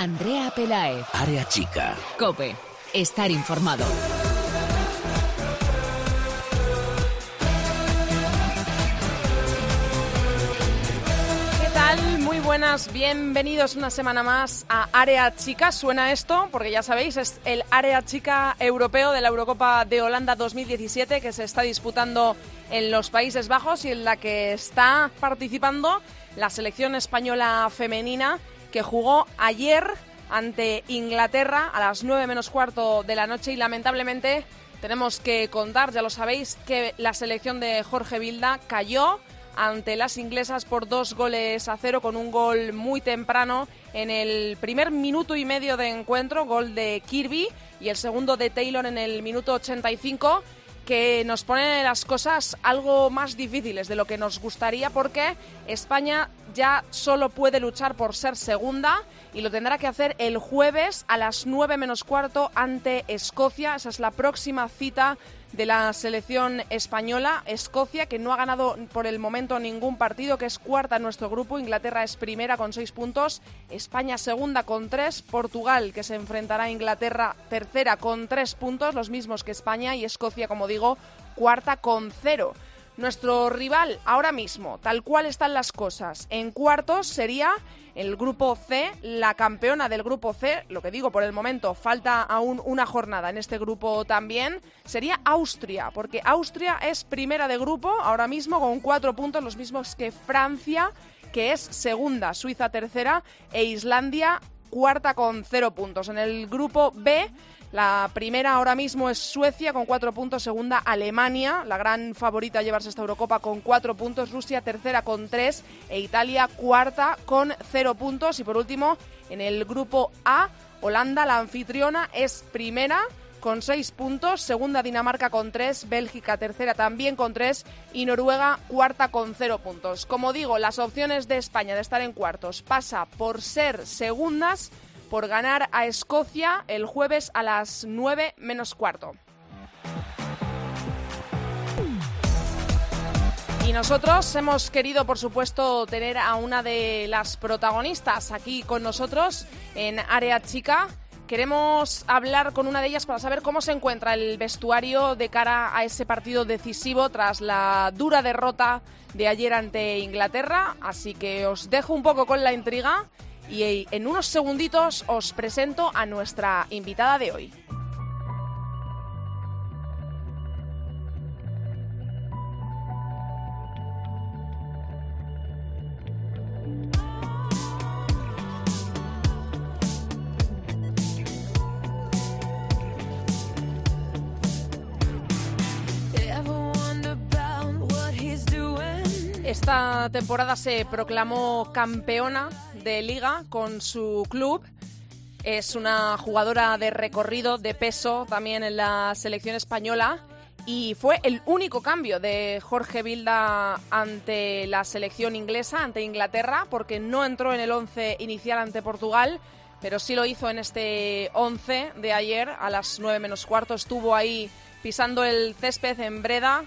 Andrea Pelae. Área chica. Cope. Estar informado. ¿Qué tal? Muy buenas, bienvenidos una semana más a Área Chica. Suena esto, porque ya sabéis, es el Área Chica europeo de la Eurocopa de Holanda 2017 que se está disputando en los Países Bajos y en la que está participando la selección española femenina que jugó ayer ante Inglaterra a las 9 menos cuarto de la noche y lamentablemente tenemos que contar, ya lo sabéis, que la selección de Jorge Vilda cayó ante las inglesas por dos goles a cero con un gol muy temprano en el primer minuto y medio de encuentro, gol de Kirby y el segundo de Taylor en el minuto 85 que nos pone las cosas algo más difíciles de lo que nos gustaría porque España ya solo puede luchar por ser segunda y lo tendrá que hacer el jueves a las 9 menos cuarto ante Escocia. Esa es la próxima cita de la selección española. Escocia, que no ha ganado por el momento ningún partido, que es cuarta en nuestro grupo. Inglaterra es primera con seis puntos. España segunda con tres. Portugal, que se enfrentará a Inglaterra tercera con tres puntos, los mismos que España. Y Escocia, como digo, cuarta con cero. Nuestro rival ahora mismo, tal cual están las cosas, en cuartos sería el grupo C, la campeona del grupo C, lo que digo por el momento, falta aún una jornada en este grupo también, sería Austria, porque Austria es primera de grupo ahora mismo con cuatro puntos, los mismos que Francia, que es segunda, Suiza tercera e Islandia cuarta con cero puntos. En el grupo B la primera ahora mismo es Suecia con cuatro puntos, segunda Alemania, la gran favorita a llevarse esta Eurocopa con cuatro puntos, Rusia tercera con tres e Italia cuarta con cero puntos. Y por último, en el grupo A, Holanda, la anfitriona, es primera con seis puntos, segunda Dinamarca con tres, Bélgica tercera también con tres y Noruega cuarta con cero puntos. Como digo, las opciones de España de estar en cuartos pasa por ser segundas por ganar a Escocia el jueves a las 9 menos cuarto. Y nosotros hemos querido, por supuesto, tener a una de las protagonistas aquí con nosotros en Área Chica. Queremos hablar con una de ellas para saber cómo se encuentra el vestuario de cara a ese partido decisivo tras la dura derrota de ayer ante Inglaterra. Así que os dejo un poco con la intriga y en unos segunditos os presento a nuestra invitada de hoy. Esta temporada se proclamó campeona de liga con su club. Es una jugadora de recorrido, de peso también en la selección española. Y fue el único cambio de Jorge Vilda ante la selección inglesa, ante Inglaterra, porque no entró en el 11 inicial ante Portugal, pero sí lo hizo en este 11 de ayer a las 9 menos cuarto. Estuvo ahí pisando el césped en Breda,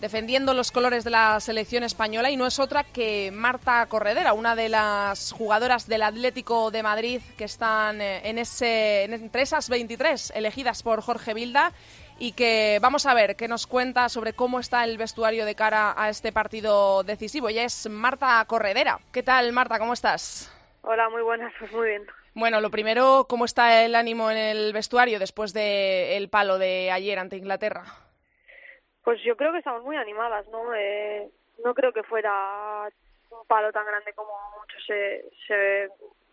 defendiendo los colores de la selección española y no es otra que Marta Corredera, una de las jugadoras del Atlético de Madrid que están eh, en ese, entre esas 23 elegidas por Jorge Vilda y que vamos a ver qué nos cuenta sobre cómo está el vestuario de cara a este partido decisivo. Ella es Marta Corredera. ¿Qué tal, Marta? ¿Cómo estás? Hola, muy buenas, pues muy bien. Bueno, lo primero, ¿cómo está el ánimo en el vestuario después del palo de ayer ante Inglaterra? Pues yo creo que estamos muy animadas, ¿no? Eh, no creo que fuera un palo tan grande como muchos se, se,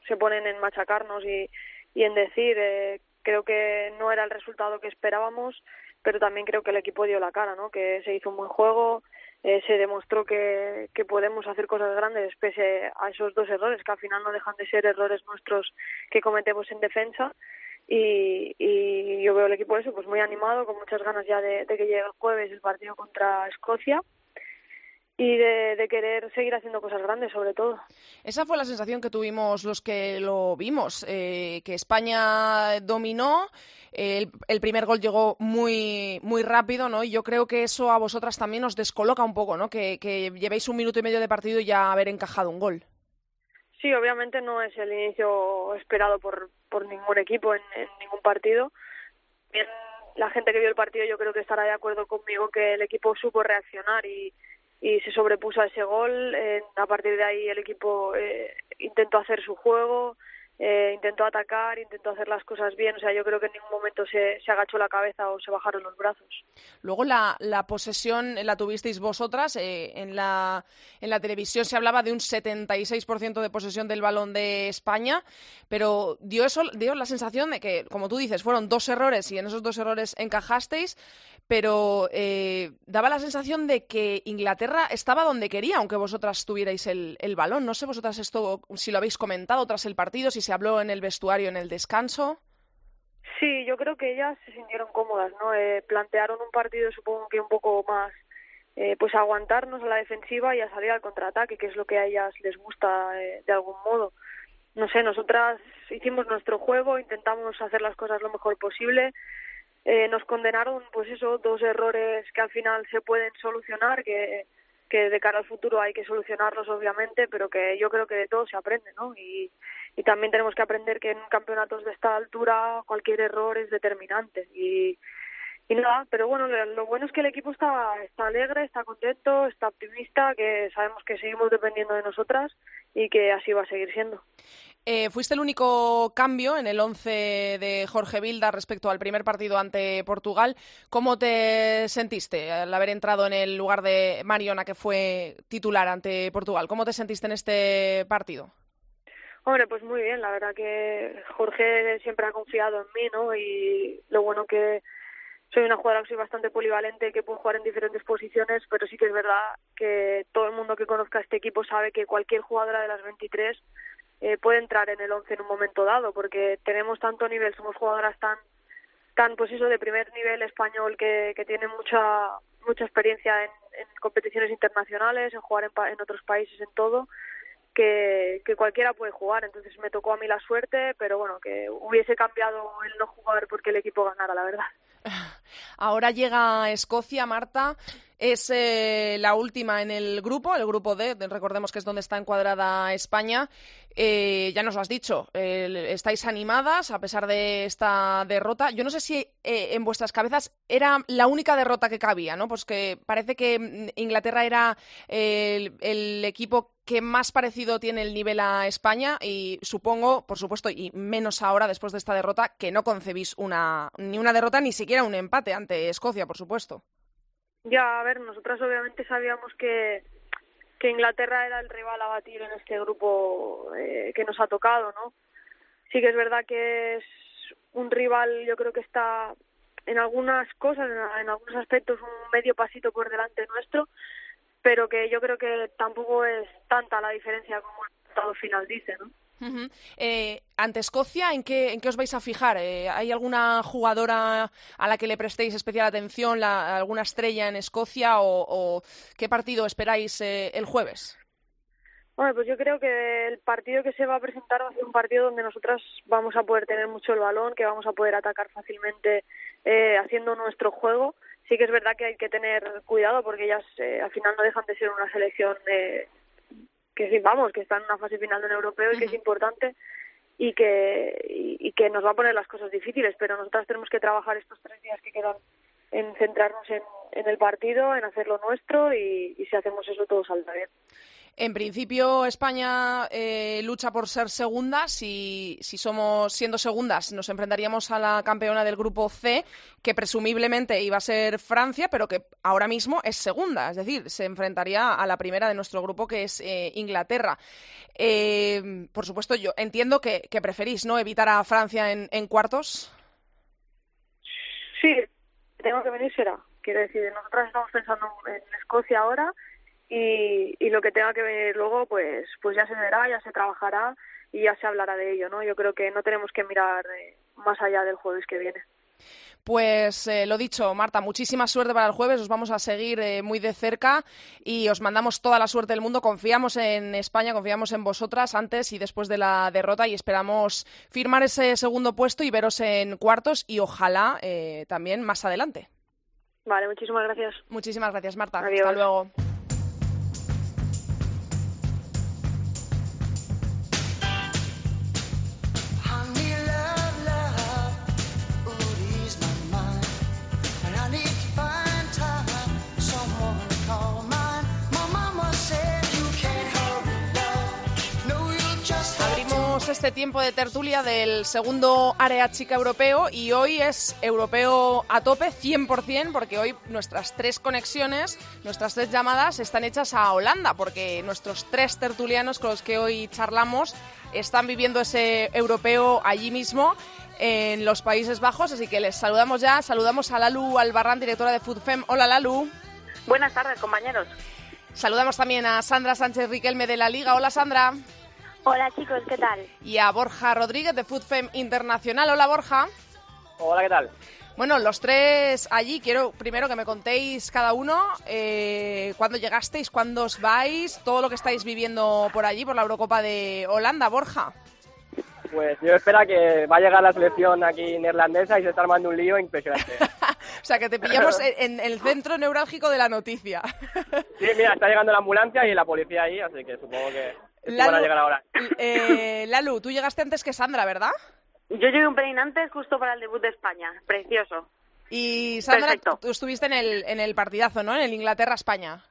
se ponen en machacarnos y, y en decir. Eh, creo que no era el resultado que esperábamos, pero también creo que el equipo dio la cara, ¿no? Que se hizo un buen juego, eh, se demostró que, que podemos hacer cosas grandes pese a esos dos errores, que al final no dejan de ser errores nuestros que cometemos en defensa y, y yo veo el equipo eso pues muy animado con muchas ganas ya de, que llegue el jueves el partido contra Escocia y de, querer seguir haciendo cosas grandes sobre todo. Esa fue la sensación que tuvimos los que lo vimos, eh, que España dominó, el, el, primer gol llegó muy, muy rápido, ¿no? Y yo creo que eso a vosotras también os descoloca un poco, ¿no? Que, que llevéis un minuto y medio de partido y ya haber encajado un gol. Sí, obviamente no es el inicio esperado por, por ningún equipo en, ningún partido. Bien, la gente que vio el partido yo creo que estará de acuerdo conmigo que el equipo supo reaccionar y, y se sobrepuso a ese gol. a partir de ahí el equipo eh, intentó hacer su juego, eh, intentó atacar, intentó hacer las cosas bien. O sea, yo creo que en ningún momento se, se agachó la cabeza o se bajaron los brazos. Luego la, la posesión la tuvisteis vosotras. Eh, en, la, en la televisión se hablaba de un 76% de posesión del balón de España, pero dio, eso, dio la sensación de que, como tú dices, fueron dos errores y en esos dos errores encajasteis, pero eh, daba la sensación de que Inglaterra estaba donde quería, aunque vosotras tuvierais el, el balón. No sé vosotras esto, si lo habéis comentado tras el partido, si se habló en el vestuario en el descanso? Sí, yo creo que ellas se sintieron cómodas, ¿no? Eh, plantearon un partido, supongo que un poco más, eh, pues aguantarnos a la defensiva y a salir al contraataque, que es lo que a ellas les gusta eh, de algún modo. No sé, nosotras hicimos nuestro juego, intentamos hacer las cosas lo mejor posible. Eh, nos condenaron, pues eso, dos errores que al final se pueden solucionar, que, que de cara al futuro hay que solucionarlos, obviamente, pero que yo creo que de todo se aprende, ¿no? Y, y también tenemos que aprender que en campeonatos de esta altura cualquier error es determinante y, nada, pero bueno, lo bueno es que el equipo está, está alegre, está contento, está optimista, que sabemos que seguimos dependiendo de nosotras y que así va a seguir siendo. Eh, fuiste el único cambio en el once de Jorge Vilda respecto al primer partido ante Portugal. ¿Cómo te sentiste al haber entrado en el lugar de Mariona, que fue titular ante Portugal? ¿Cómo te sentiste en este partido? Hombre, pues muy bien, la verdad que Jorge siempre ha confiado en mí, ¿no? Y lo bueno que soy una jugadora que soy bastante polivalente, que puedo jugar en diferentes posiciones, pero sí que es verdad que todo el mundo que conozca este equipo sabe que cualquier jugadora de las 23 eh, puede entrar en el 11 en un momento dado, porque tenemos tanto nivel, somos jugadoras tan, tan pues eso, de primer nivel español que, que tienen mucha, mucha experiencia en, en competiciones internacionales, en jugar en, en otros países, en todo, que, cualquiera puede jugar. Entonces me tocó a mí la suerte, pero bueno, que hubiese cambiado el no jugar porque el equipo ganara, la verdad. Ahora llega Escocia, Marta. Es eh, la última en el grupo, el grupo D, recordemos que es donde está encuadrada España. Eh, ya nos lo has dicho, estáis animadas a pesar de esta derrota. Yo no sé si eh, en vuestras cabezas era la única derrota que cabía, ¿no? Pues que parece que mm, Inglaterra era el, el equipo que más parecido tiene el nivel a España y supongo, por supuesto, y menos ahora después de esta derrota, que no concebís una, ni una derrota ni siquiera un empate ante Escocia, por supuesto. Ya, a ver, nosotras obviamente sabíamos que, que Inglaterra era el rival a batir en este grupo eh, que nos ha tocado, ¿no? Sí que es verdad que es un rival, yo creo que está en algunas cosas, en, algunos aspectos, un medio pasito por delante nuestro, pero que yo creo que tampoco es tanta la diferencia como el resultado final dice, ¿no? Eh, ante Escocia, ¿en qué, ¿en qué os vais a fijar? Eh, ¿Hay alguna jugadora a la que le prestéis especial atención, la, alguna estrella en Escocia o, qué partido esperáis eh, el jueves? Bueno, pues yo creo que el partido que se va a presentar va a ser un partido donde nosotras vamos a poder tener mucho el balón, que vamos a poder atacar fácilmente eh, haciendo nuestro juego. Sí que es verdad que hay que tener cuidado porque ellas al final no dejan de ser una selección que vamos, que está en una fase final de un europeo y que es importante y que, y, que nos va a poner las cosas difíciles, pero nosotras tenemos que trabajar estos tres días que quedan en centrarnos en, en el partido, en hacer lo nuestro y, y si hacemos eso todo saldrá bien. En principio, España eh, lucha por ser segunda. Si, si somos siendo segundas, nos enfrentaríamos a la campeona del grupo C, que presumiblemente iba a ser Francia, pero que ahora mismo es segunda. Es decir, se enfrentaría a la primera de nuestro grupo, que es eh, Inglaterra. Eh, por supuesto, yo entiendo que, preferís no evitar a Francia en, en cuartos. Sí, tengo que venir será. Quiero decir, nosotros estamos pensando en Escocia ahora y, y lo que tenga que venir luego pues pues ya se verá ya se trabajará y ya se hablará de ello no yo creo que no tenemos que mirar eh, más allá del jueves que viene pues eh, lo dicho, Marta, muchísima suerte para el jueves. Os vamos a seguir eh, muy de cerca y os mandamos toda la suerte del mundo. Confiamos en España, confiamos en vosotras antes y después de la derrota y esperamos firmar ese segundo puesto y veros en cuartos y ojalá también más adelante. Vale, muchísimas gracias. Muchísimas gracias, Marta. Hasta luego. Comenzamos este tiempo de tertulia del segundo área chica europeo y hoy es europeo a tope 100% porque hoy nuestras tres conexiones, nuestras tres llamadas están hechas a Holanda porque nuestros tres tertulianos con los que hoy charlamos están viviendo ese europeo allí mismo en los Países Bajos, así que les saludamos ya. Saludamos a Lalu Albarrán, directora de FoodFem. Hola Lalu. Buenas tardes, compañeros. Saludamos también a Sandra Sánchez Riquelme de la Liga. Hola Sandra. Hola chicos, ¿qué tal? Y a Borja Rodríguez de FoodFem Internacional. Hola Borja. Hola, ¿qué tal? Bueno, los tres allí, quiero primero que me contéis cada uno eh, cuándo llegasteis, cuándo os vais, todo lo que estáis viviendo por allí, por la Eurocopa de Holanda. Borja. Pues yo espero que va a llegar la selección aquí neerlandesa y se está armando un lío impresionante. o sea, que te pillamos en, el centro neurálgico de la noticia. sí, mira, está llegando la ambulancia y la policía ahí, así que supongo que, van a llegar ahora. eh, Lalu, tú llegaste antes que Sandra, ¿verdad? Yo llegué un pelín antes, justo para el debut de España. Precioso. Y Sandra, tú estuviste en el, en el partidazo, ¿no? En el Inglaterra-España.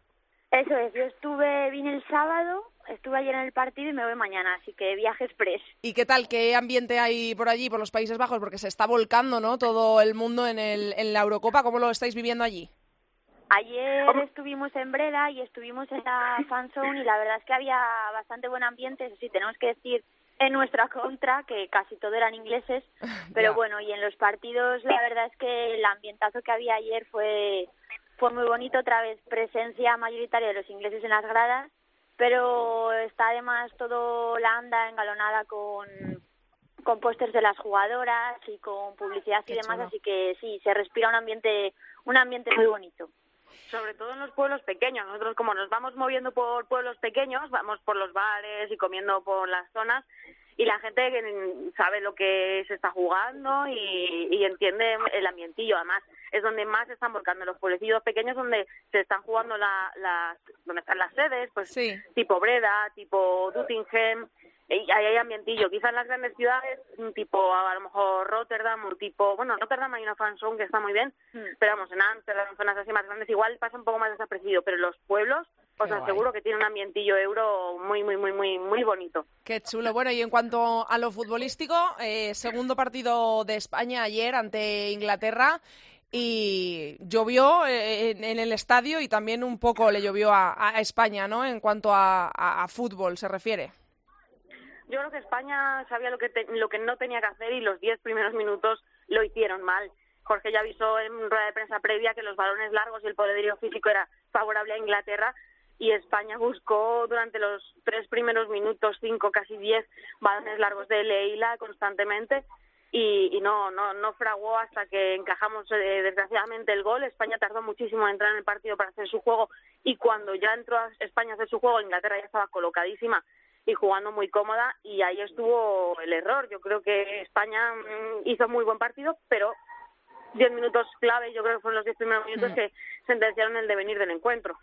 Eso es, yo estuve, vine el sábado estuve ayer en el partido y me voy mañana, así que viaje express. ¿Y qué tal? ¿Qué ambiente hay por allí, por los Países Bajos? Porque se está volcando, ¿no? Todo el mundo en, el, en la Eurocopa. ¿Cómo lo estáis viviendo allí? Ayer estuvimos en Breda y estuvimos en la fanzone y la verdad es que había bastante buen ambiente, eso sí, tenemos que decir en nuestra contra, que casi todo eran ingleses, pero bueno, y en los partidos la verdad es que el ambientazo que había ayer fue, fue muy bonito, otra vez presencia mayoritaria de los ingleses en las gradas pero está además todo la anda engalonada con con pósters de las jugadoras y con publicidad y demás, así que sí, se respira un ambiente un ambiente muy bonito. Sobre todo en los pueblos pequeños. Nosotros como nos vamos moviendo por pueblos pequeños, vamos por los bares y comiendo por las zonas y la gente sabe lo que se está jugando y, y entiende el ambientillo. Además, es donde más se están volcando los pueblecitos pequeños donde se están jugando la, las, donde están las sedes, pues tipo Breda, tipo Duttingham, hay ambientillo. Quizás en las grandes ciudades, tipo a lo mejor Rotterdam o tipo, bueno, Rotterdam hay una fanzone que está muy bien, hmm. pero vamos, en Amsterdam, en zonas así más grandes, igual pasa un poco más desapercibido, pero los pueblos os aseguro que tiene un ambientillo euro muy, muy, muy, muy, muy bonito. Qué chulo. Bueno, y en cuanto a lo futbolístico, eh, segundo partido de España ayer ante Inglaterra y llovió eh, en, el estadio y también un poco le llovió a, España, ¿no? En cuanto a, fútbol se refiere. Yo creo que España sabía lo que, lo que no tenía que hacer y los diez primeros minutos lo hicieron mal. Jorge ya avisó en rueda de prensa previa que los balones largos y el poderío físico era favorable a Inglaterra y España buscó durante los tres primeros minutos, cinco, casi diez balones largos de Leila constantemente y, no, no, no fraguó hasta que encajamos eh, desgraciadamente el gol. España tardó muchísimo en entrar en el partido para hacer su juego y cuando ya entró España a hacer su juego, Inglaterra ya estaba colocadísima y jugando muy cómoda y ahí estuvo el error. Yo creo que España mm, hizo muy buen partido, pero diez minutos clave, yo creo que fueron los diez primeros minutos mm. que sentenciaron el devenir del encuentro.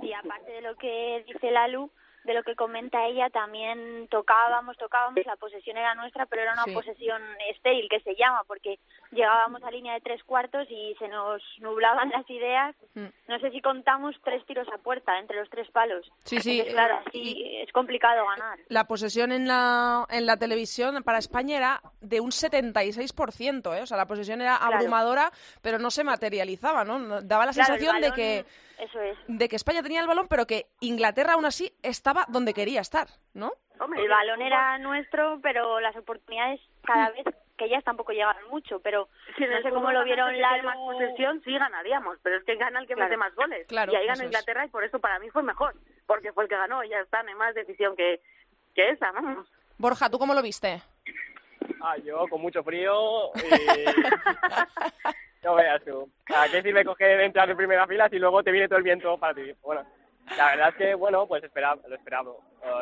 Y aparte de lo que dice Lalu, de lo que comenta ella, también tocábamos, tocábamos, la posesión era nuestra, pero era una posesión estéril, que se llama, porque llegábamos a línea de tres cuartos y se nos nublaban las ideas. Mm. No sé si contamos tres tiros a puerta entre los tres palos. Sí, sí. claro, así es complicado ganar. La posesión en la, en la televisión para España era de un 76%, ¿eh? O sea, la posesión era abrumadora, pero no se materializaba, ¿no? Daba la sensación de que eso es. De que España tenía el balón, pero que Inglaterra aún así estaba donde quería estar, ¿no? el balón era nuestro, pero las oportunidades cada vez que ellas tampoco llegaron mucho, pero no sé cómo lo vieron la más posesión, sí ganaríamos, pero es que gana el que mete más goles. y ahí ganó Inglaterra y por eso para mí fue mejor, porque fue el que ganó y ya está, no hay más decisión que, que esa, vamos. Borja, ¿tú cómo lo viste? Ah, yo con mucho frío y... No veas tú. ¿A qué sirve coger entrar en primera fila si luego te viene todo el viento para ti? Bueno, la verdad es que, bueno, pues esperaba, lo esperamos.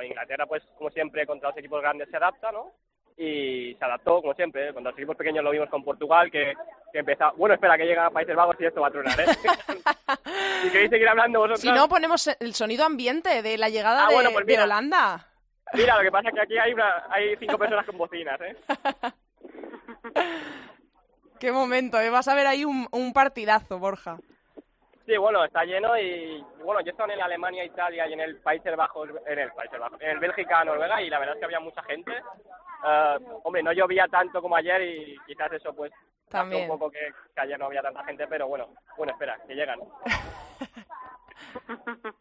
Inglaterra, pues como siempre, contra los equipos grandes se adapta, ¿no? Y se adaptó, como siempre. Contra los equipos pequeños lo vimos con Portugal, que, que empezó... Bueno, espera, que llega a Países Bajos y esto va a tronar, ¿eh? si queréis seguir hablando vosotros... Si no, ponemos el sonido ambiente de la llegada ah, de, pues de Holanda. Mira, lo que pasa es que aquí hay, hay cinco personas con bocinas, ¿eh? Qué momento, ¿eh? vas a ver ahí un, un partidazo, Borja. Sí, bueno, está lleno y bueno, yo estaba en Alemania, Italia y en el Países Bajos, en el Países Bajos, en el Bélgica, Noruega y la verdad es que había mucha gente. Eh, hombre, no llovía tanto como ayer y quizás eso pues También. un poco que, que ayer no había tanta gente, pero bueno, bueno, espera, que llegan.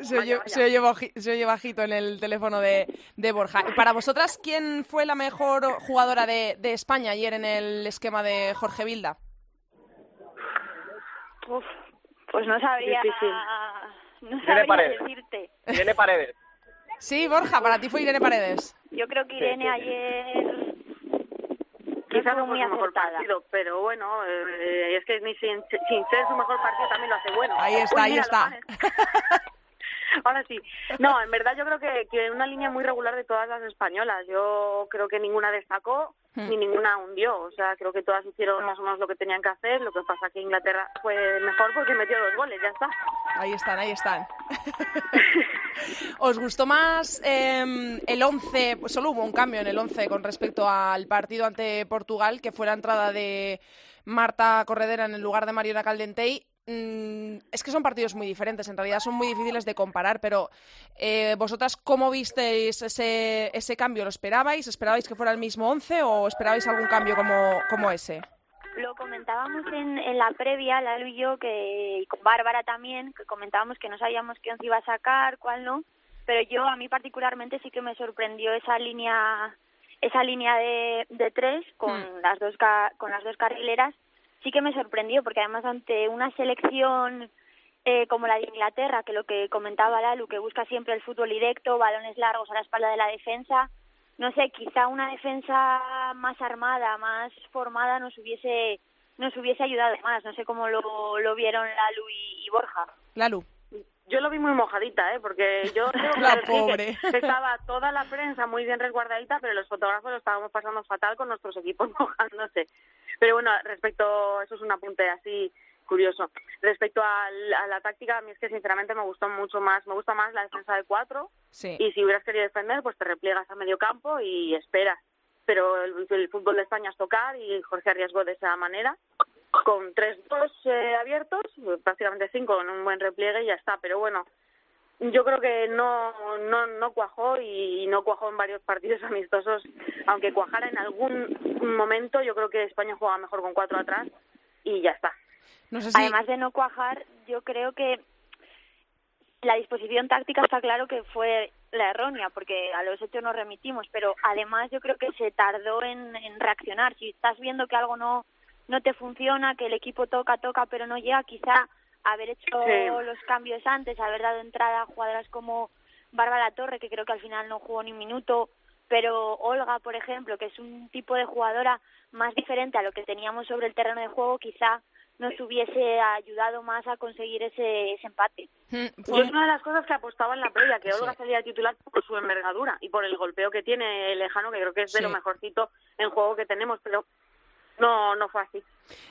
Se oye, se oye baji- se oye bajito en el teléfono de, de Borja. Y Para vosotras, ¿quién fue la mejor jugadora de, de España ayer en el esquema de Jorge Vilda? Uf, pues no sabría, Difícil. no Tiene sabría paredes. decirte. Tiene paredes. Sí, Borja, para ti fue Irene Paredes. Yo creo que Irene ayer Quizás no muy mejor partido, pero bueno, eh, es que ni sin, sin ser su mejor partido también lo hace bueno. Ahí está, Uy, ahí mira, está. Ahora sí. No, en verdad yo creo que, que una línea muy regular de todas las españolas. Yo creo que ninguna destacó. Ni ninguna hundió. O sea, creo que todas hicieron más o menos lo que tenían que hacer. Lo que pasa que Inglaterra fue mejor porque metió dos goles, ya está. Ahí están, ahí están. ¿Os gustó más eh, el 11? Pues solo hubo un cambio en el 11 con respecto al partido ante Portugal, que fue la entrada de Marta Corredera en el lugar de Mariona Caldentey. Mm, es que son partidos muy diferentes, en realidad son muy difíciles de comparar, pero eh, ¿vosotras cómo visteis ese, ese cambio? ¿Lo esperabais? ¿Esperabais que fuera el mismo 11 o esperabais algún cambio como, como ese? Lo comentábamos en, en la previa, Lalo y yo, que, y con Bárbara también, que comentábamos que no sabíamos qué once iba a sacar, cuál no, pero yo, a mí particularmente, sí que me sorprendió esa línea esa línea de, de tres con, Hmm. las dos con las dos carrileras, sí que me sorprendió, porque además ante una selección eh, como la de Inglaterra, que lo que comentaba Lalu, que busca siempre el fútbol directo, balones largos a la espalda de la defensa, no sé, quizá una defensa más armada, más formada nos hubiese nos hubiese ayudado más. No sé cómo lo, lo vieron Lalu y, y Borja. Lalu. Yo lo vi muy mojadita, ¿eh? Porque yo tengo que La decir pobre. que estaba toda la prensa muy bien resguardadita, pero los fotógrafos lo estábamos pasando fatal con nuestros equipos mojándose. Pero bueno, respecto, eso es un apunte así curioso. Respecto al- a la táctica, a mí es que sinceramente me gustó mucho más, me gusta más la defensa de cuatro Sí. y si hubieras querido defender, pues te repliegas a medio campo y esperas. Pero el, el fútbol de España es tocar y Jorge arriesgó de esa manera con tres dos eh, abiertos, prácticamente cinco en un buen repliegue y ya está. Pero bueno, yo creo que no no no cuajó y no cuajó en varios partidos amistosos, aunque cuajara en algún momento. Yo creo que España juega mejor con cuatro atrás y ya está. No sé si... Además de no cuajar, yo creo que la disposición táctica está claro que fue la errónea, porque a los hechos nos remitimos, pero además yo creo que se tardó en, en reaccionar. Si estás viendo que algo no, no te funciona, que el equipo toca, toca, pero no llega, quizá haber hecho Sí. los cambios antes, haber dado entrada a jugadoras como Bárbara Torre, que creo que al final no jugó ni un minuto, pero Olga, por ejemplo, que es un tipo de jugadora más diferente a lo que teníamos sobre el terreno de juego, quizá nos hubiese ayudado más a conseguir ese, ese empate. Mm, Yo fue- es una de las cosas que apostaba en la previa, que Sí. Olga salía titular por su envergadura y por el golpeo que tiene Lejano, que creo que es de Sí. lo mejorcito en juego que tenemos, pero no no fue así.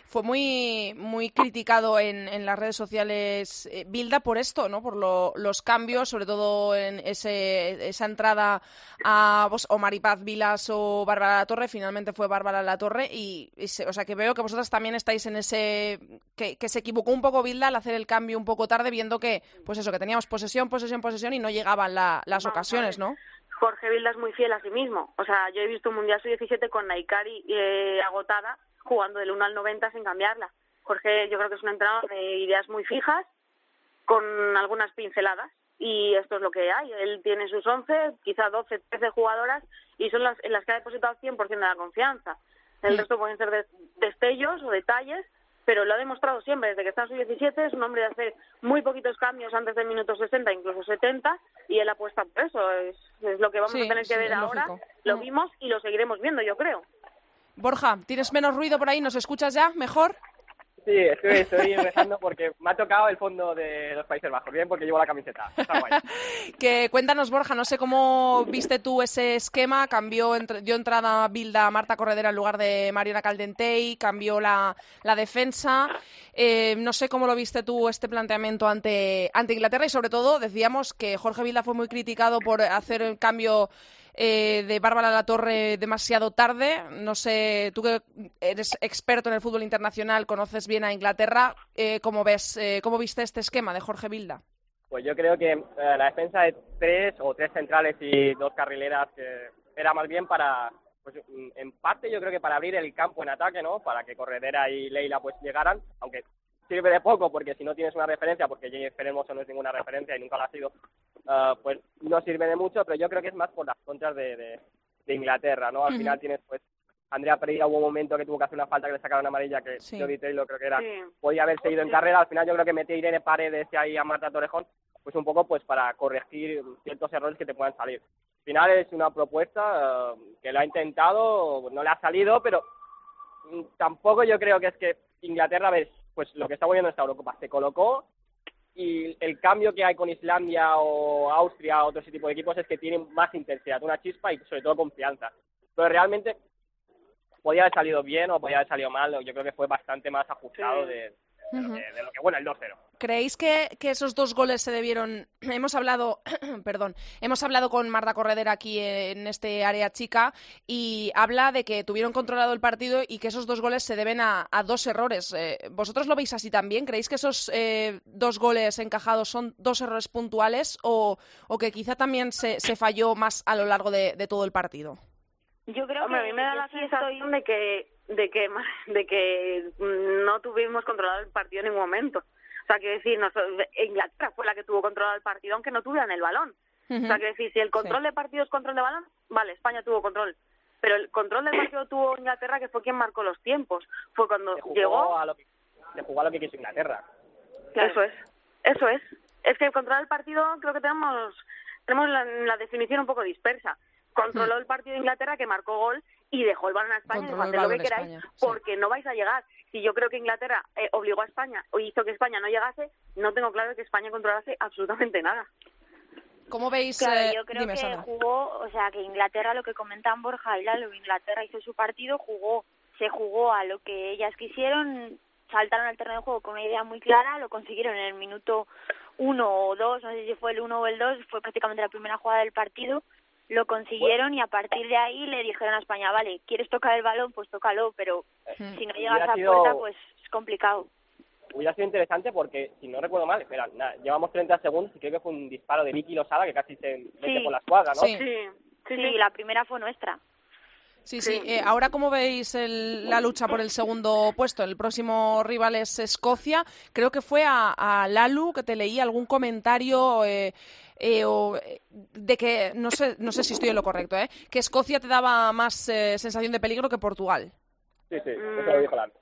fue muy muy criticado en, en las redes sociales eh, Bilda por esto, ¿no? Por lo- los cambios, sobre todo en ese, esa entrada a pues, o Maripaz Vilas o Bárbara La Torre, finalmente fue Bárbara La Torre y, y se- o sea que veo que vosotras también estáis en ese que, que se equivocó un poco Bilda al hacer el cambio un poco tarde, viendo que pues eso que teníamos posesión, posesión, posesión y no llegaban la- las Vamos ocasiones. ¿no? Jorge Vilda es muy fiel a sí mismo. O sea, yo he visto un Mundial Sub-17 con Naikari eh, agotada, jugando del 1 al 90 sin cambiarla. Jorge yo creo que es un entrenador de ideas muy fijas, con algunas pinceladas. Y esto es lo que hay. Él tiene sus 11, quizá 12, 13 jugadoras, y son las en las que ha depositado 100% de la confianza. El resto pueden ser des- destellos o detalles, pero lo ha demostrado siempre. Desde que está en Sub-17 es un hombre de hacer muy poquitos cambios antes del minuto 60, incluso 70, y él apuesta por eso. Es, es lo que vamos Sí, a tener que sí, ver ahora. lógico. Lo Mm. vimos y lo seguiremos viendo, yo creo. Borja, ¿tienes menos ruido por ahí? ¿Nos escuchas ya? ¿Mejor? Sí, estoy, estoy rezando porque me ha tocado el fondo de los Países Bajos, bien, porque llevo la camiseta. Está guay. Que cuéntanos, Borja, no sé cómo viste tú ese esquema, cambió, dio entrada Bilda a Marta Corredera en lugar de Mariona Caldentey, cambió la, la defensa. Eh, no sé cómo lo viste tú este planteamiento ante, ante Inglaterra y sobre todo decíamos que Jorge Bilda fue muy criticado por hacer el cambio eh, de Bárbara Latorre demasiado tarde. No sé, tú que eres experto en el fútbol internacional, conoces bien a Inglaterra, eh, ¿cómo ves, eh, cómo viste este esquema de Jorge Vilda? Pues yo creo que la defensa de tres o tres centrales y dos carrileras era más bien para, pues en parte yo creo que para abrir el campo en ataque, ¿no? Para que Corredera y Leila pues llegaran, aunque sirve de poco porque si no tienes una referencia, porque Jennifer Hermoso no es ninguna referencia y nunca lo ha sido, uh, pues no sirve de mucho, pero yo creo que es más por las contras de, de, de Inglaterra, ¿no? Al final tienes pues Andrea Pereira hubo un momento que tuvo que hacer una falta que le sacaron amarilla que sí. Jody Taylor creo que era podía haber seguido en carrera al final yo creo que metió Irene Paredes y ahí a Marta Torrejón pues un poco pues para corregir ciertos errores que te puedan salir al final es una propuesta uh, que lo ha intentado no le ha salido pero mm, tampoco yo creo que es que Inglaterra ves pues lo que está volviendo esta Eurocopa se colocó y el cambio que hay con Islandia o Austria o otro ese tipo de equipos es que tienen más intensidad, una chispa y sobre todo confianza. Pero realmente podía haber salido bien o podía haber salido mal, yo creo que fue bastante más ajustado de, de, lo que, bueno, el 2-0. ¿Creéis que, que, esos dos goles se debieron? Hemos hablado, perdón, hemos hablado con Marta Corredera aquí en este área chica y habla de que tuvieron controlado el partido y que esos dos goles se deben a, a dos errores. Eh, ¿Vosotros lo veis así también? ¿Creéis que esos eh, dos goles encajados son dos errores puntuales o, o que quizá también se, se, falló más a lo largo de, de todo el partido? Yo creo Hombre, que a mí me da la sensación de que de que de que no tuvimos controlado el partido en ningún momento. O sea, que decir, Inglaterra fue la que tuvo controlado el partido aunque no tuvieran el balón. O sea, que decir, si el control de partido es control de balón, vale, España tuvo control. Pero el control del partido tuvo Inglaterra, que fue quien marcó los tiempos. Fue cuando llegó... A lo que, jugó a lo que quiso Inglaterra. Eso es, eso es. Es que el control del partido creo que tenemos tenemos la, la definición un poco dispersa. Controló el partido de Inglaterra, que marcó gol, y dejó el balón a España, haced lo que queráis, España, porque no vais a llegar. Si yo creo que Inglaterra eh, obligó a España o hizo que España no llegase, no tengo claro que España controlase absolutamente nada. ¿Cómo veis? Claro, eh, yo creo dime, que Sandra. jugó, o sea, que Inglaterra, lo que comentan Borja y Lalo, Inglaterra hizo su partido, jugó, se jugó a lo que ellas quisieron, saltaron al terreno de juego con una idea muy clara, lo consiguieron en el minuto uno o dos, no sé si fue el uno o el dos, fue prácticamente la primera jugada del partido, lo consiguieron y a partir de ahí le dijeron a España, vale, ¿quieres tocar el balón? Pues tócalo, pero si no llegas a sido... puerta, pues es complicado. Hubiera sido interesante porque, si no recuerdo mal, espera, nada, llevamos 30 segundos y creo que fue un disparo de Vicky Losada que casi se mete Sí. por la escuadra, ¿no? Sí. Sí, Sí, sí, sí. la primera fue nuestra. Sí, sí. Eh, ahora, ¿cómo veis el- la lucha por el segundo puesto? El próximo rival es Escocia. Creo que fue a, a Lalu que te leí algún comentario eh, eh, o, eh, de que, no sé, no sé si estoy en lo correcto, ¿eh? que Escocia te daba más eh, sensación de peligro que Portugal. Sí, sí, eso lo dijo Lalo.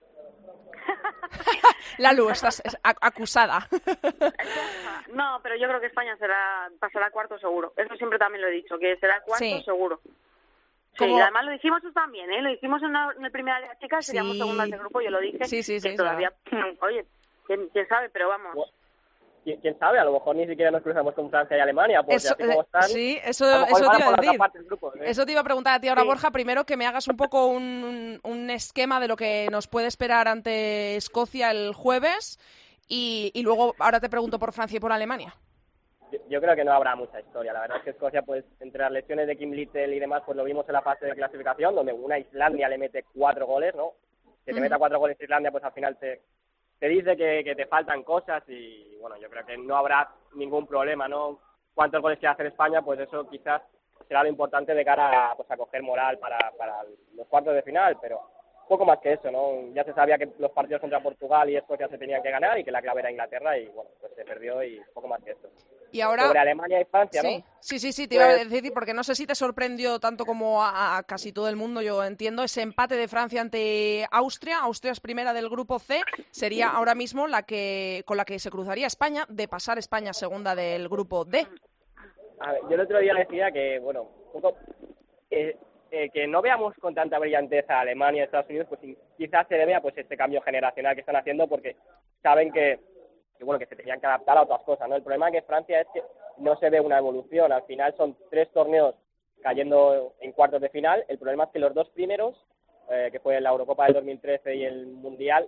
Lalu, estás es- ac- acusada. No, pero yo creo que España será pasará cuarto seguro. Eso siempre también lo he dicho, que será cuarto Sí. seguro. Sí, Como- y además lo dijimos eso también, ¿eh? Lo dijimos en, la, en el primer área chica, seríamos Sí. segundas de grupo, yo lo dije. Sí, sí, que sí, todavía, oye, ¿quién, quién sabe, pero vamos. Bueno, ¿Quién, quién sabe? A lo mejor ni siquiera nos cruzamos con Francia y Alemania, porque Eso, así como eh, están, sí, eso, eso te iba a decir. grupo, ¿eh? Eso te iba a preguntar a ti ahora, Sí. Borja. Primero que me hagas un poco un, un- un esquema de lo que nos puede esperar ante Escocia el jueves y, y luego ahora te pregunto por Francia y por Alemania. Yo, yo creo que no habrá mucha historia. La verdad es que Escocia, pues, entre las lesiones de Kim Little y demás, pues lo vimos en la fase de clasificación, donde una Islandia le mete cuatro goles, ¿no? Que te meta cuatro goles Islandia, pues al final te, te dice que, que te faltan cosas y, bueno, yo creo que no habrá ningún problema, ¿no? Cuántos goles quiere hacer España, pues eso quizás será lo importante de cara a, pues, a coger moral para, para los cuartos de final, pero poco más que eso, ¿no? Ya se sabía que los partidos contra Portugal y Escocia se tenían que ganar y que la clave era Inglaterra y, bueno, pues se perdió y poco más que eso. Y ahora... Sobre Alemania y Francia, Sí, ¿no? sí, sí, sí, te iba a Pues- decir, porque no sé si te sorprendió tanto como a, a casi todo el mundo, yo entiendo, ese empate de Francia ante Austria. Austria es primera del grupo C, sería ahora mismo la que con la que se cruzaría España, de pasar España segunda del grupo D. A ver, yo el otro día decía que, bueno, un poco, eh, eh, que no veamos con tanta brillantez a Alemania y Estados Unidos, pues quizás se debe a pues este cambio generacional que están haciendo porque saben que, que, bueno, que se tenían que adaptar a otras cosas, ¿no? El problema que Francia es que no se ve una evolución, al final son tres torneos cayendo en cuartos de final, el problema es que los dos primeros, eh, que fue la Eurocopa del 2013 y el Mundial,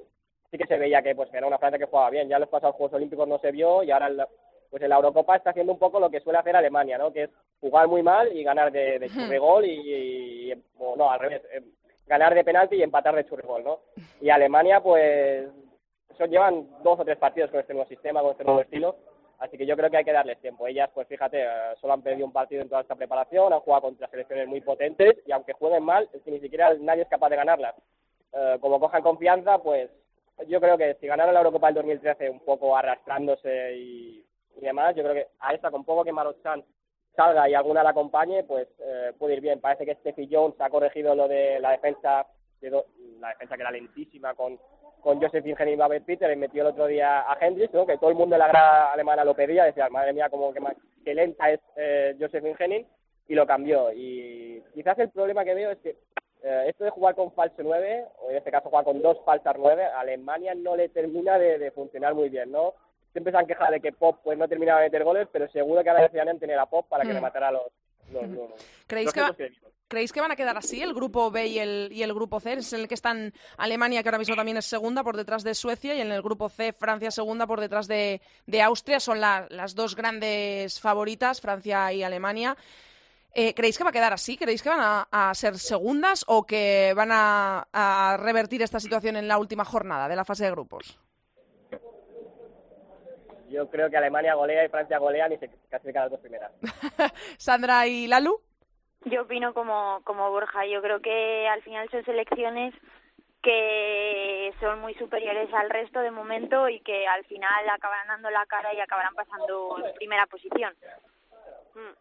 sí que se veía que pues era una Francia que jugaba bien, ya en los pasados Juegos Olímpicos no se vio y ahora en la- pues en la Eurocopa está haciendo un poco lo que suele hacer Alemania, ¿no? Que es jugar muy mal y ganar de, de churregol y, y- o no, al revés, eh, ganar de penalti y empatar de churregol, ¿no? Y Alemania, pues, son, llevan dos o tres partidos con este nuevo sistema, con este nuevo estilo, así que yo creo que hay que darles tiempo. Ellas, pues fíjate, eh, solo han perdido un partido en toda esta preparación, han jugado contra selecciones muy potentes y aunque jueguen mal, es que ni siquiera nadie es capaz de ganarlas. Eh, como cojan confianza, pues yo creo que si ganaron la Eurocopa del 2013 un poco arrastrándose y, y demás, yo creo que a esta, con poco que Marochan salga y alguna la acompañe, pues eh, puede ir bien. Parece que Steffi Jones ha corregido lo de la defensa, de do- la defensa que era lentísima con, con Joseph Ingen y Babette Peter, y metió el otro día a Hendricks, ¿no? que todo el mundo en la grada alemana lo pedía, decía, madre mía, como que, lenta es eh, Joseph Ingen, y lo cambió. Y quizás el problema que veo es que eh, esto de jugar con falso 9, o en este caso jugar con dos falsas 9, a Alemania no le termina de, de funcionar muy bien, ¿no? Siempre se han quejado de que Pop pues no terminaba de meter goles, pero seguro que ahora desearían tener a Pop para que Hmm. le matara los, ¿Creéis que, va-. ¿Creéis que van a quedar así el grupo B y el, y el grupo C? Es en el que están Alemania, que ahora mismo también es segunda por detrás de Suecia, y en el grupo C Francia segunda por detrás de, de Austria. Son la- las dos grandes favoritas, Francia y Alemania. Eh, ¿Creéis que va a quedar así? ¿Creéis que van a, a ser segundas o que van a, a revertir esta situación en la última jornada de la fase de grupos? Yo creo que Alemania golea y Francia golean y se clasifican las dos primeras. Sandra y Lalu. Yo opino como, como Borja, yo creo que al final son selecciones que son muy superiores al resto de momento y que al final acabarán dando la cara y acabarán pasando en primera posición. Lalu,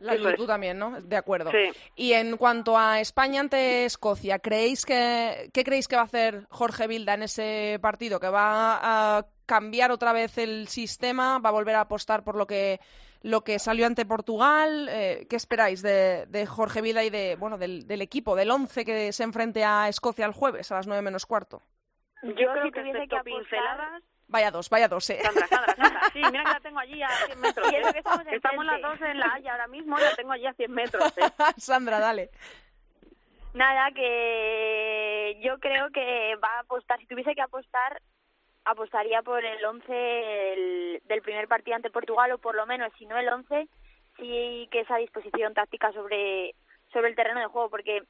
Eso es. tú también, ¿no? De acuerdo. Sí. Y en cuanto a España ante Escocia, ¿creéis que qué creéis que va a hacer Jorge Vilda en ese partido? ¿Que va a cambiar otra vez el sistema? ¿Va a volver a apostar por lo que lo que salió ante Portugal? Eh, ¿Qué esperáis de, de Jorge Vilda y de bueno del, del equipo, del 11 que se enfrente a Escocia el jueves a las 9 menos cuarto? Yo, creo si que tuviese que pinceladas, Vaya dos, vaya dos, ¿eh? Sandra, Sandra, Sandra. Sí, mira que la tengo allí a 100 metros. ¿eh? que estamos Estamos las dos en la Haya ahora mismo la tengo allí a 100 metros. ¿eh? Sandra, dale. Nada, que yo creo que va a apostar, si tuviese que apostar, apostaría por el 11 del, del primer partido ante Portugal, o por lo menos, si no el 11, sí que esa disposición táctica sobre, sobre el terreno de juego, porque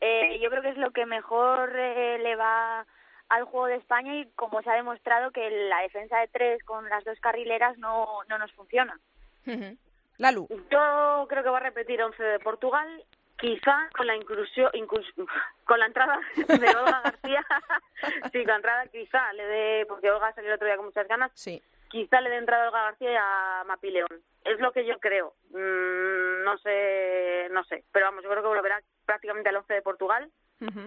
eh, yo creo que es lo que mejor eh, le va al juego de España y como se ha demostrado que la defensa de tres con las dos carrileras no, no nos funciona. Lalu. Yo creo que va a repetir 11 de Portugal, quizá con la inclusión, inclus- con la entrada de Olga García. sí, con la entrada quizá le dé, porque Olga salió el otro día con muchas ganas, Sí. quizá le dé entrada a Olga García y a Mapi León. Es lo que yo creo. Mm, no sé, no sé. Pero vamos, yo creo que volverá prácticamente al 11 de Portugal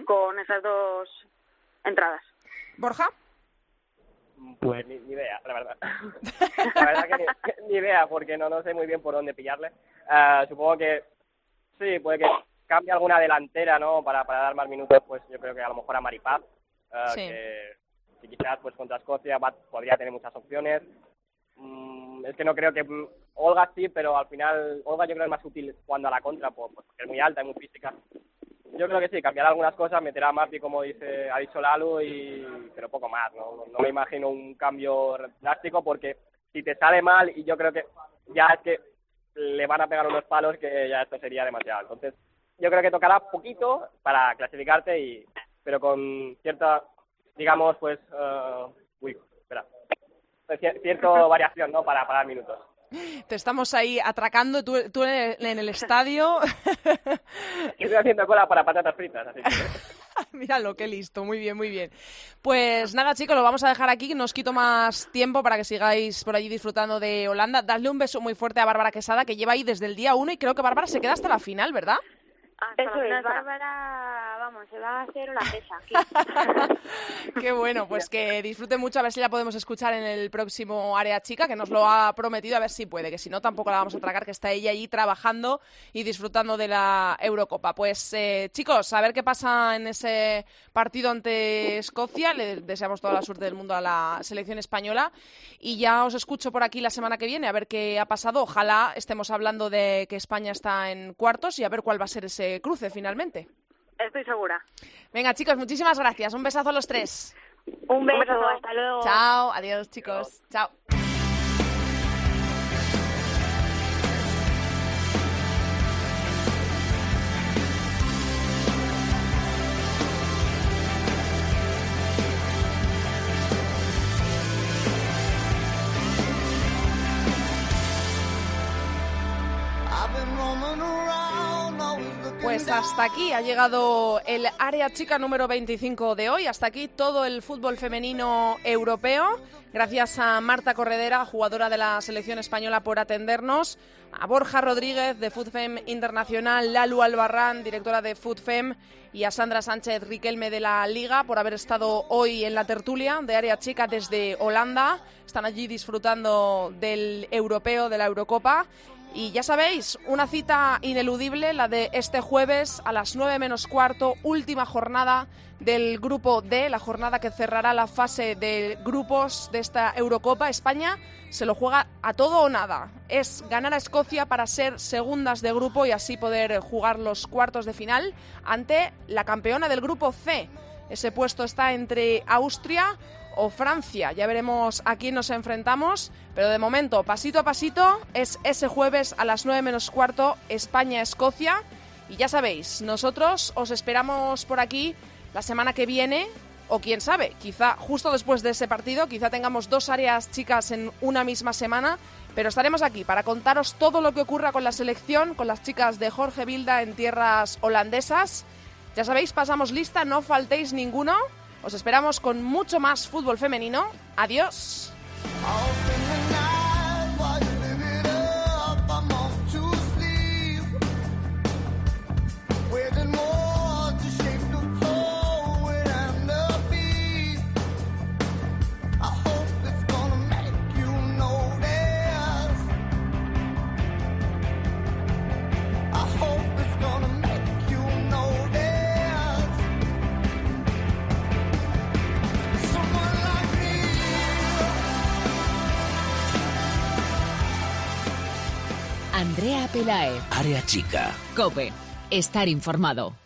con esas dos entradas. Borja. Pues ni, ni idea, la verdad. la verdad que ni, ni idea, porque no, no sé muy bien por dónde pillarle. Ah, supongo que sí, puede que cambie alguna delantera, ¿no? Para, para dar más minutos, pues yo creo que a lo mejor a Maripaz, ah, Sí. que, que quizás pues contra Escocia va- podría tener muchas opciones. Mm, es que no creo que mm, Olga sí, pero al final Olga yo creo que es más útil jugando a la contra, pues, porque es muy alta y muy física. Yo creo que sí, cambiará algunas cosas, meterá a Mapi como dice, ha dicho Lalu, y, pero poco más. ¿no? no me imagino un cambio drástico porque si te sale mal y yo creo que ya es que le van a pegar unos palos que ya esto sería demasiado. Entonces yo creo que tocará poquito para clasificarte, y pero con cierta, digamos, pues, eh, uy, espera, cier- cierta variación, ¿no? Para, dar minutos. Te estamos ahí atracando, tú, tú en, el, en el estadio. Yo estoy haciendo cola para patatas fritas, así que... Míralo, qué listo, muy bien, muy bien. Pues nada, chicos, lo vamos a dejar aquí, no os quito más tiempo para que sigáis por allí disfrutando de Holanda. Dadle un beso muy fuerte a Bárbara Quesada, que lleva ahí desde el día uno y creo que Bárbara se queda hasta la final, ¿verdad? Hasta la Eso final es. Bárbara, vamos, se va a hacer la pesa. Qué bueno, pues que disfrute mucho, a ver si la podemos escuchar en el próximo Área Chica, que nos lo ha prometido, a ver si puede, que si no tampoco la vamos a tragar, que está ella allí trabajando y disfrutando de la Eurocopa. Pues eh, chicos, a ver qué pasa en ese partido ante Escocia, le deseamos toda la suerte del mundo a la selección española y ya os escucho por aquí la semana que viene a ver qué ha pasado. Ojalá estemos hablando de que España está en cuartos y a ver cuál va a ser ese cruce finalmente. Estoy segura. Venga chicos, muchísimas gracias. Un besazo a los tres. Un beso, besazo. hasta luego. Chao, adiós chicos. Chao. Pues hasta aquí ha llegado el área chica número 25 de hoy. Hasta aquí todo el fútbol femenino europeo. Gracias a Marta Corredera, jugadora de la selección española, por atendernos. A Borja Rodríguez de FoodFem Internacional, Lalu Albarrán, directora de FoodFem, y a Sandra Sánchez Riquelme de la Liga por haber estado hoy en la tertulia de área chica desde Holanda. Están allí disfrutando del europeo, de la Eurocopa. Y ya sabéis, una cita ineludible, la de este jueves a las 9 menos cuarto, última jornada del grupo D, la jornada que cerrará la fase de grupos de esta Eurocopa. España se lo juega a todo o nada. Es ganar a Escocia para ser segundas de grupo y así poder jugar los cuartos de final ante la campeona del grupo C. Ese puesto está entre Austria o Francia. Ya veremos a quién nos enfrentamos, pero de momento, pasito a pasito, es ese jueves a las 9 menos cuarto, España-Escocia. Y ya sabéis, nosotros os esperamos por aquí la semana que viene, o quién sabe, quizá justo después de ese partido, quizá tengamos dos áreas chicas en una misma semana, pero estaremos aquí para contaros todo lo que ocurra con la selección, con las chicas de Jorge Vilda en tierras holandesas. Ya sabéis, pasamos lista, no faltéis ninguno. Os esperamos con mucho más fútbol femenino. Adiós. Andrea Pelae. Área chica. Cope. Estar informado.